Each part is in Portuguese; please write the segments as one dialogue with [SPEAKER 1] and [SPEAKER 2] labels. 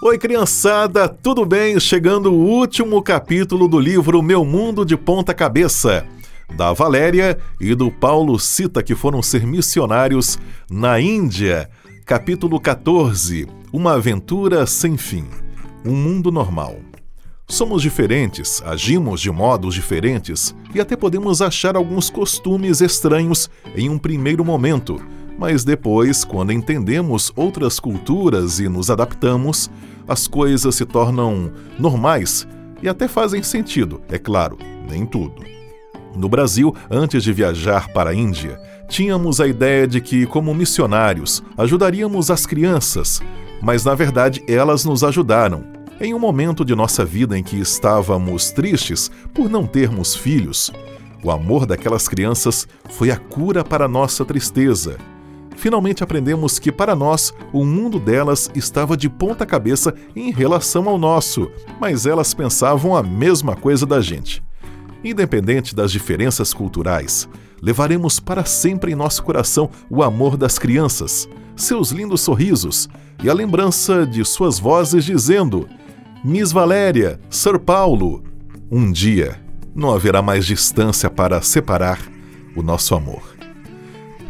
[SPEAKER 1] Oi, criançada, tudo bem? Chegando o último capítulo do livro Meu Mundo de Ponta Cabeça, da Valéria e do Paulo Cita, que foram ser missionários na Índia. Capítulo 14 Uma aventura sem fim. Um mundo normal. Somos diferentes, agimos de modos diferentes e até podemos achar alguns costumes estranhos em um primeiro momento mas depois, quando entendemos outras culturas e nos adaptamos, as coisas se tornam normais e até fazem sentido, é claro, nem tudo. No Brasil, antes de viajar para a Índia, tínhamos a ideia de que, como missionários, ajudaríamos as crianças, mas na verdade elas nos ajudaram. Em um momento de nossa vida em que estávamos tristes por não termos filhos, o amor daquelas crianças foi a cura para nossa tristeza finalmente aprendemos que para nós o mundo delas estava de ponta cabeça em relação ao nosso, mas elas pensavam a mesma coisa da gente. Independente das diferenças culturais, levaremos para sempre em nosso coração o amor das crianças, seus lindos sorrisos e a lembrança de suas vozes dizendo: Miss Valéria, Sir Paulo. Um dia não haverá mais distância para separar o nosso amor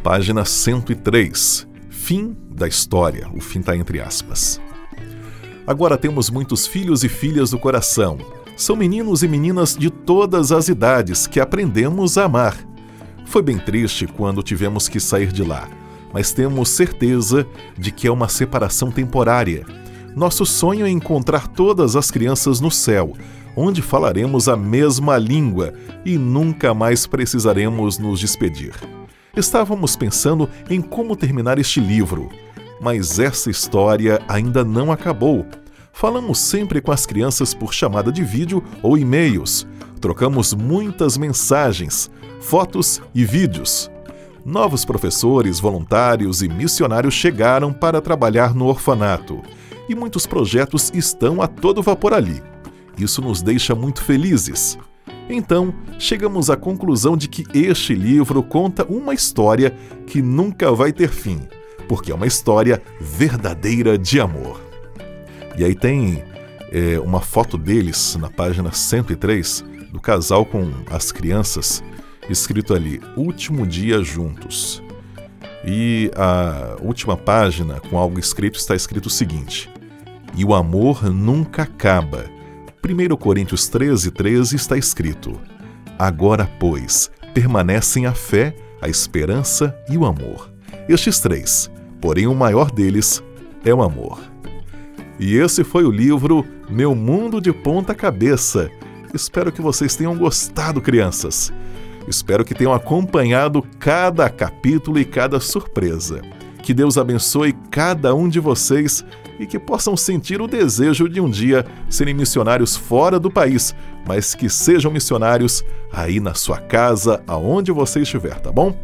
[SPEAKER 1] página 103. Fim da história. O fim está entre aspas. Agora temos muitos filhos e filhas do coração. São meninos e meninas de todas as idades que aprendemos a amar. Foi bem triste quando tivemos que sair de lá, mas temos certeza de que é uma separação temporária. Nosso sonho é encontrar todas as crianças no céu, onde falaremos a mesma língua e nunca mais precisaremos nos despedir. Estávamos pensando em como terminar este livro, mas essa história ainda não acabou. Falamos sempre com as crianças por chamada de vídeo ou e-mails. Trocamos muitas mensagens, fotos e vídeos. Novos professores, voluntários e missionários chegaram para trabalhar no orfanato. E muitos projetos estão a todo vapor ali. Isso nos deixa muito felizes. Então, chegamos à conclusão de que este livro conta uma história que nunca vai ter fim, porque é uma história verdadeira de amor. E aí tem é, uma foto deles na página 103, do casal com as crianças, escrito ali: Último dia juntos. E a última página, com algo escrito, está escrito o seguinte: E o amor nunca acaba 1 Coríntios 13, 13 está escrito: Agora, pois, permanecem a fé, a esperança e o amor. Estes três, porém o maior deles é o amor. E esse foi o livro Meu Mundo de Ponta Cabeça. Espero que vocês tenham gostado, crianças. Espero que tenham acompanhado cada capítulo e cada surpresa. Que Deus abençoe cada um de vocês e que possam sentir o desejo de um dia serem missionários fora do país, mas que sejam missionários aí na sua casa, aonde você estiver, tá bom?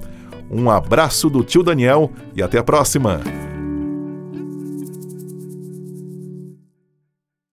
[SPEAKER 1] Um abraço do tio Daniel e até a próxima!